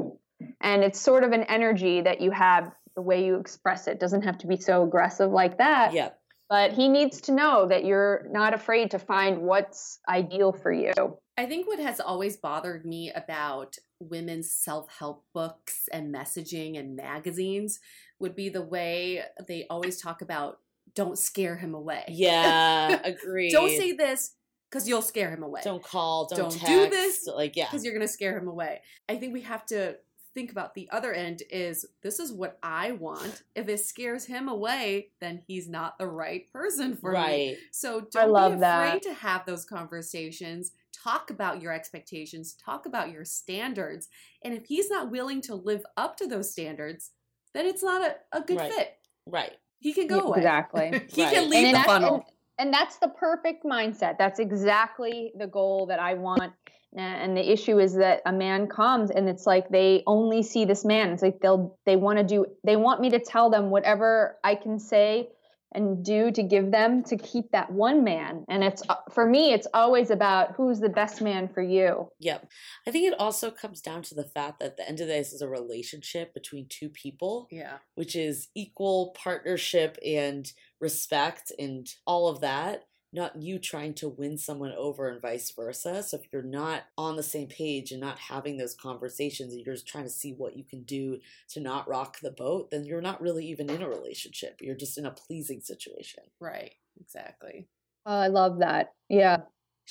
And it's sort of an energy that you have the way you express it. Doesn't have to be so aggressive like that yeah but he needs to know that you're not afraid to find what's ideal for you. I think what has always bothered me about women's self help books and messaging and magazines would be the way they always talk about don't scare him away. yeah agree. Don't say this because you'll scare him away. don't call don't, Don't text, do this like yeah because you're going to scare him away. I think we have to think about the other end is this is what I want. If it scares him away, then he's not the right person for me. right So don't love be afraid that. to have those conversations. Talk about your expectations, talk about your standards. And if he's not willing to live up to those standards, then it's not a, a good Right. fit. right He can go Yeah, away. exactly. he Right. can leave and the funnel. And, and that's the perfect mindset. That's exactly the goal that I want. A- And the issue is that a man comes and it's like they only see this man. It's like they'll they want to do they want me to tell them whatever I can say and do to give them to keep that one man. And it's uh, for me it's always about who's the best man for you. Yep. I think it also comes down to the fact that at the end of this is a relationship between two people, yeah. which is equal partnership and respect and all of that. Not you trying to win someone over and vice versa. So if you're not on the same page and not having those conversations and you're just trying to see what you can do to not rock the boat, then you're not really even in a relationship. You're just in a pleasing situation. Right. Exactly. Oh, I love that. Yeah.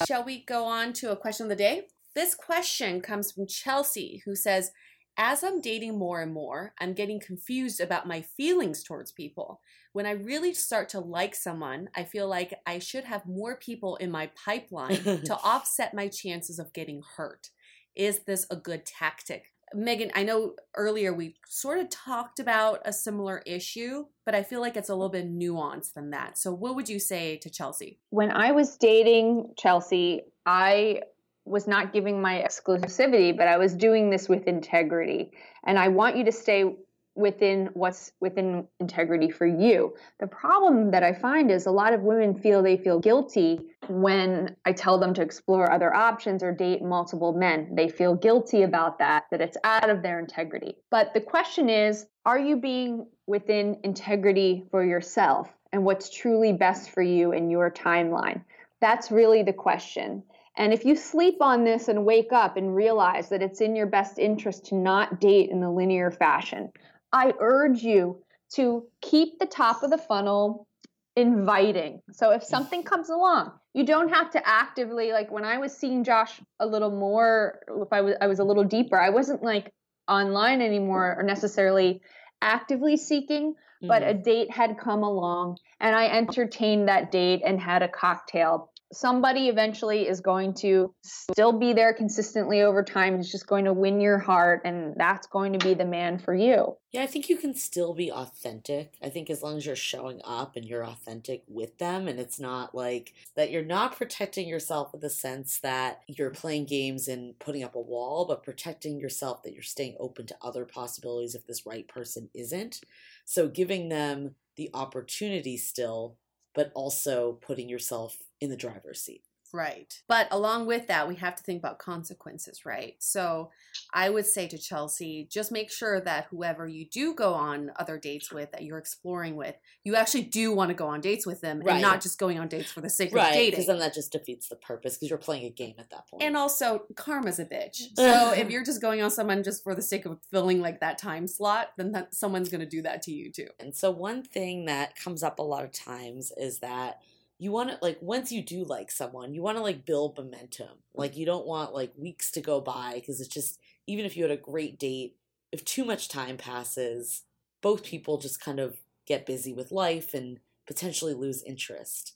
Shall we go on to a question of the day? This question comes from Chelsea, who says, As I'm dating more and more, I'm getting confused about my feelings towards people. When I really start to like someone, I feel like I should have more people in my pipeline to offset my chances of getting hurt. Is this a good tactic? Megan, I know earlier we sort of talked about a similar issue, but I feel like it's a little bit nuanced than that. So, what would you say to Chelsea? when I was dating Chelsea, I was not giving my exclusivity, but I was doing this with integrity. And I want you to stay within what's within integrity for you. The problem that I find is a lot of women feel they feel guilty when I tell them to explore other options or date multiple men. They feel guilty about that, that it's out of their integrity. But the question is, are you being within integrity for yourself and what's truly best for you in your timeline? That's really the question. And if you sleep on this and wake up and realize that it's in your best interest to not date in the linear fashion, I urge you to keep the top of the funnel inviting. So if something comes along, you don't have to actively like when I was seeing Josh a little more if I was I was a little deeper, I wasn't like online anymore or necessarily actively seeking, but Mhm. a date had come along and I entertained that date and had a cocktail. Somebody eventually is going to still be there consistently over time. It's just going to win your heart, and that's going to be the man for you. Yeah, I think you can still be authentic. I think as long as you're showing up and you're authentic with them, and it's not like that you're not protecting yourself in the sense that you're playing games and putting up a wall, but protecting yourself that you're staying open to other possibilities if this right person isn't. So giving them the opportunity still, but also putting yourself in the driver's seat. Right. But along with that, we have to think about consequences, right? So I would say to Chelsea, just make sure that whoever you do go on other dates with, that you're exploring with, you actually do want to go on dates with them Right. and not just going on dates for the sake of Right, dating. because then that just defeats the purpose because you're playing a game at that point. And also, karma's a bitch. So if you're just going on someone just for the sake of filling like that time slot, then that, someone's going to do that to you too. And so one thing that comes up a lot of times is that you want to like once you do like someone, you want to like build momentum. Like you don't want like weeks to go by because it's just even if you had a great date, if too much time passes, both people just kind of get busy with life and potentially lose interest.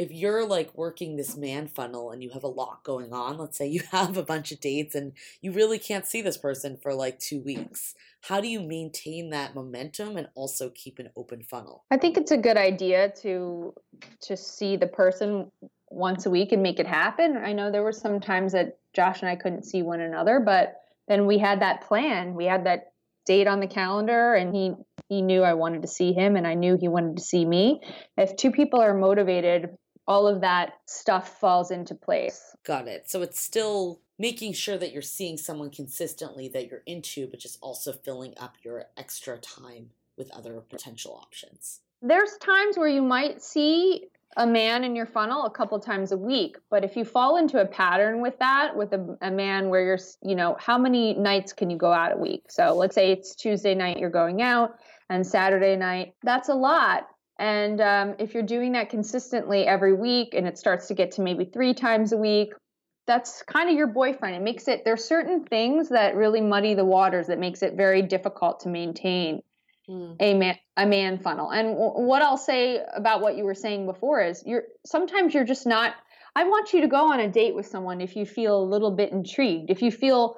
If you're like working this man funnel and you have a lot going on, let's say you have a bunch of dates and you really can't see this person for like 2 weeks how do you maintain that momentum and also keep an open funnel? I think it's a good idea to to see the person once a week and make it happen. I know there were some times that Josh and I couldn't see one another, but then we had that plan. We had that date on the calendar and he he knew I wanted to see him and I knew he wanted to see me. If two people are motivated, all of that stuff falls into place. Got it. So it's still making sure that you're seeing someone consistently that you're into, but just also filling up your extra time with other potential options. there's times where you might see a man in your funnel a couple times a week but if you fall into a pattern with that with a, a man where you're you know how many nights can you go out a week so let's say it's tuesday night you're going out and saturday night that's a lot and um, if you're doing that consistently every week and it starts to get to maybe three times a week that's kind of your boyfriend it makes it there's certain things that really muddy the waters that makes it very difficult to maintain Mm. a man a man funnel. And w- what I'll say about what you were saying before is you're sometimes you're just not I want you to go on a date with someone if you feel a little bit intrigued. If you feel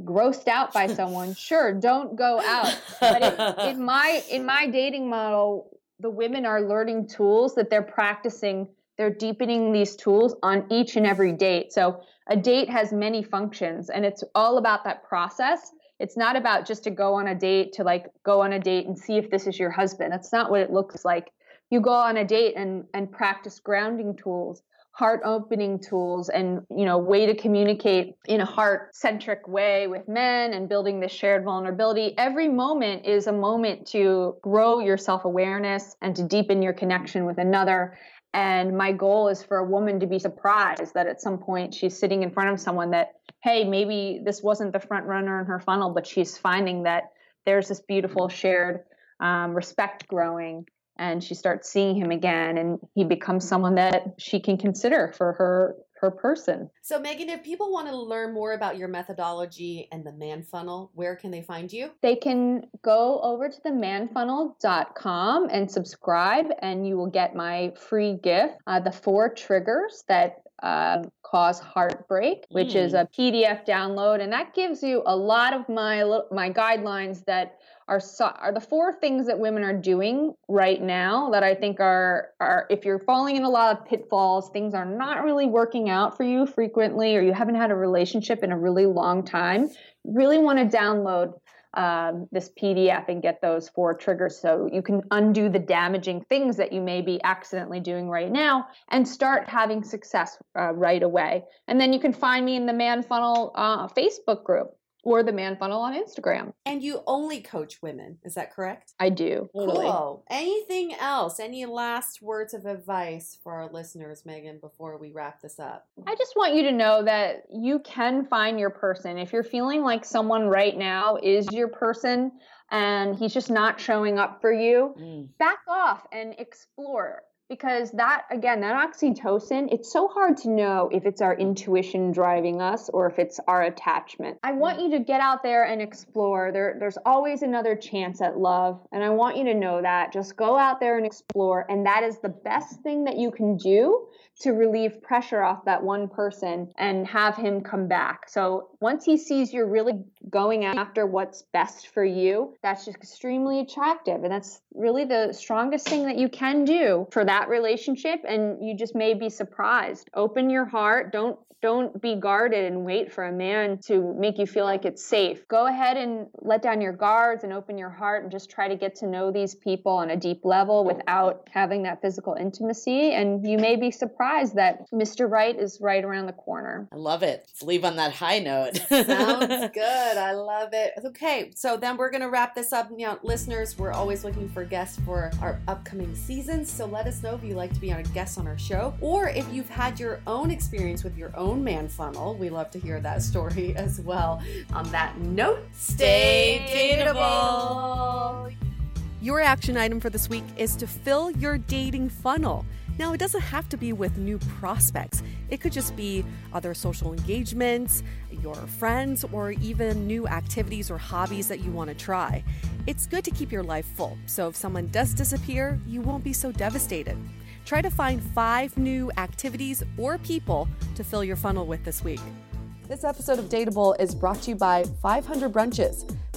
grossed out by someone, sure, don't go out. But in, in my in my dating model, the women are learning tools that they're practicing. They're deepening these tools on each and every date. So a date has many functions, and it's all about that process. It's not about just to go on a date to like go on a date and see if this is your husband. That's not what it looks like. You go on a date and and practice grounding tools, heart opening tools and you know way to communicate in a heart centric way with men and building this shared vulnerability. Every moment is a moment to grow your self-awareness and to deepen your connection with another. And my goal is for a woman to be surprised that at some point she's sitting in front of someone that hey maybe this wasn't the front runner in her funnel but she's finding that there's this beautiful shared um, respect growing and she starts seeing him again and he becomes someone that she can consider for her her person So, Megan, if people want to learn more about your methodology and the man funnel, where can they find you? they can go over to the manfunnel.com and subscribe and you will get my free gift uh, the four triggers that um, cause heartbreak which is a pdf download and that gives you a lot of my my guidelines that are are the four things that women are doing right now that I think are are if you're falling in a lot of pitfalls, things are not really working out for you frequently, or you haven't had a relationship in a really long time. You really want to download um, this PDF and get those four triggers so you can undo the damaging things that you may be accidentally doing right now and start having success uh, right away. And then you can find me in the Man Funnel uh, Facebook group or the Man Funnel on Instagram. And you only coach women, is that correct? I do. Totally. Cool. Anything else? Any last words of advice for our listeners, Megan, before we wrap this up? I just want you to know that you can find your person. If you're feeling like someone right now is your person and he's just not showing up for you, Mm. back off and explore. Because that, again, that oxytocin, it's so hard to know if it's our intuition driving us or if it's our attachment. I want you to get out there and explore. There, there's always another chance at love. And I want you to know that. Just go out there and explore. And that is the best thing that you can do to relieve pressure off that one person and have him come back. So once he sees you're really going after what's best for you, that's just extremely attractive. And that's really the strongest thing that you can do for that relationship. And you just may be surprised. Open your heart. Don't don't be guarded and wait for a man to make you feel like it's safe. Go ahead and let down your guards and open your heart and just try to get to know these people on a deep level without having that physical intimacy. And you may be surprised that Mr. Right is right around the corner. I love it. Let's leave on that high note. Sounds good. I love it. Okay, so then we're going to wrap this up. You know, listeners, we're always looking for guests for our upcoming seasons. So let us know if you'd like to be on a guest on our show or if you've had your own experience with your own man funnel. We love to hear that story as well. On that note, stay dateable. Your action item for this week is to fill your dating funnel. Now, it doesn't have to be with new prospects. It could just be other social engagements, your friends, or even new activities or hobbies that you want to try. It's good to keep your life full, so if someone does disappear, you won't be so devastated. Try to find five new activities or people to fill your funnel with this week. This episode of Dateable is brought to you by 500 Brunches.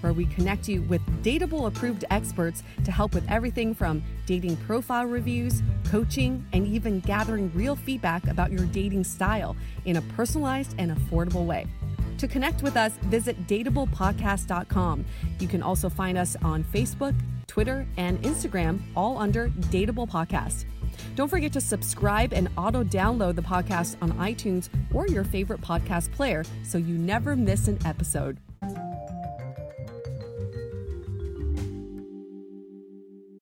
where we connect you with Dateable approved experts to help with everything from dating profile reviews, coaching, and even gathering real feedback about your dating style in a personalized and affordable way. To connect with us, visit dateablepodcast.com. You can also find us on Facebook, Twitter, and Instagram, all under Dateable Podcast. Don't forget to subscribe and auto download the podcast on iTunes or your favorite podcast player so you never miss an episode.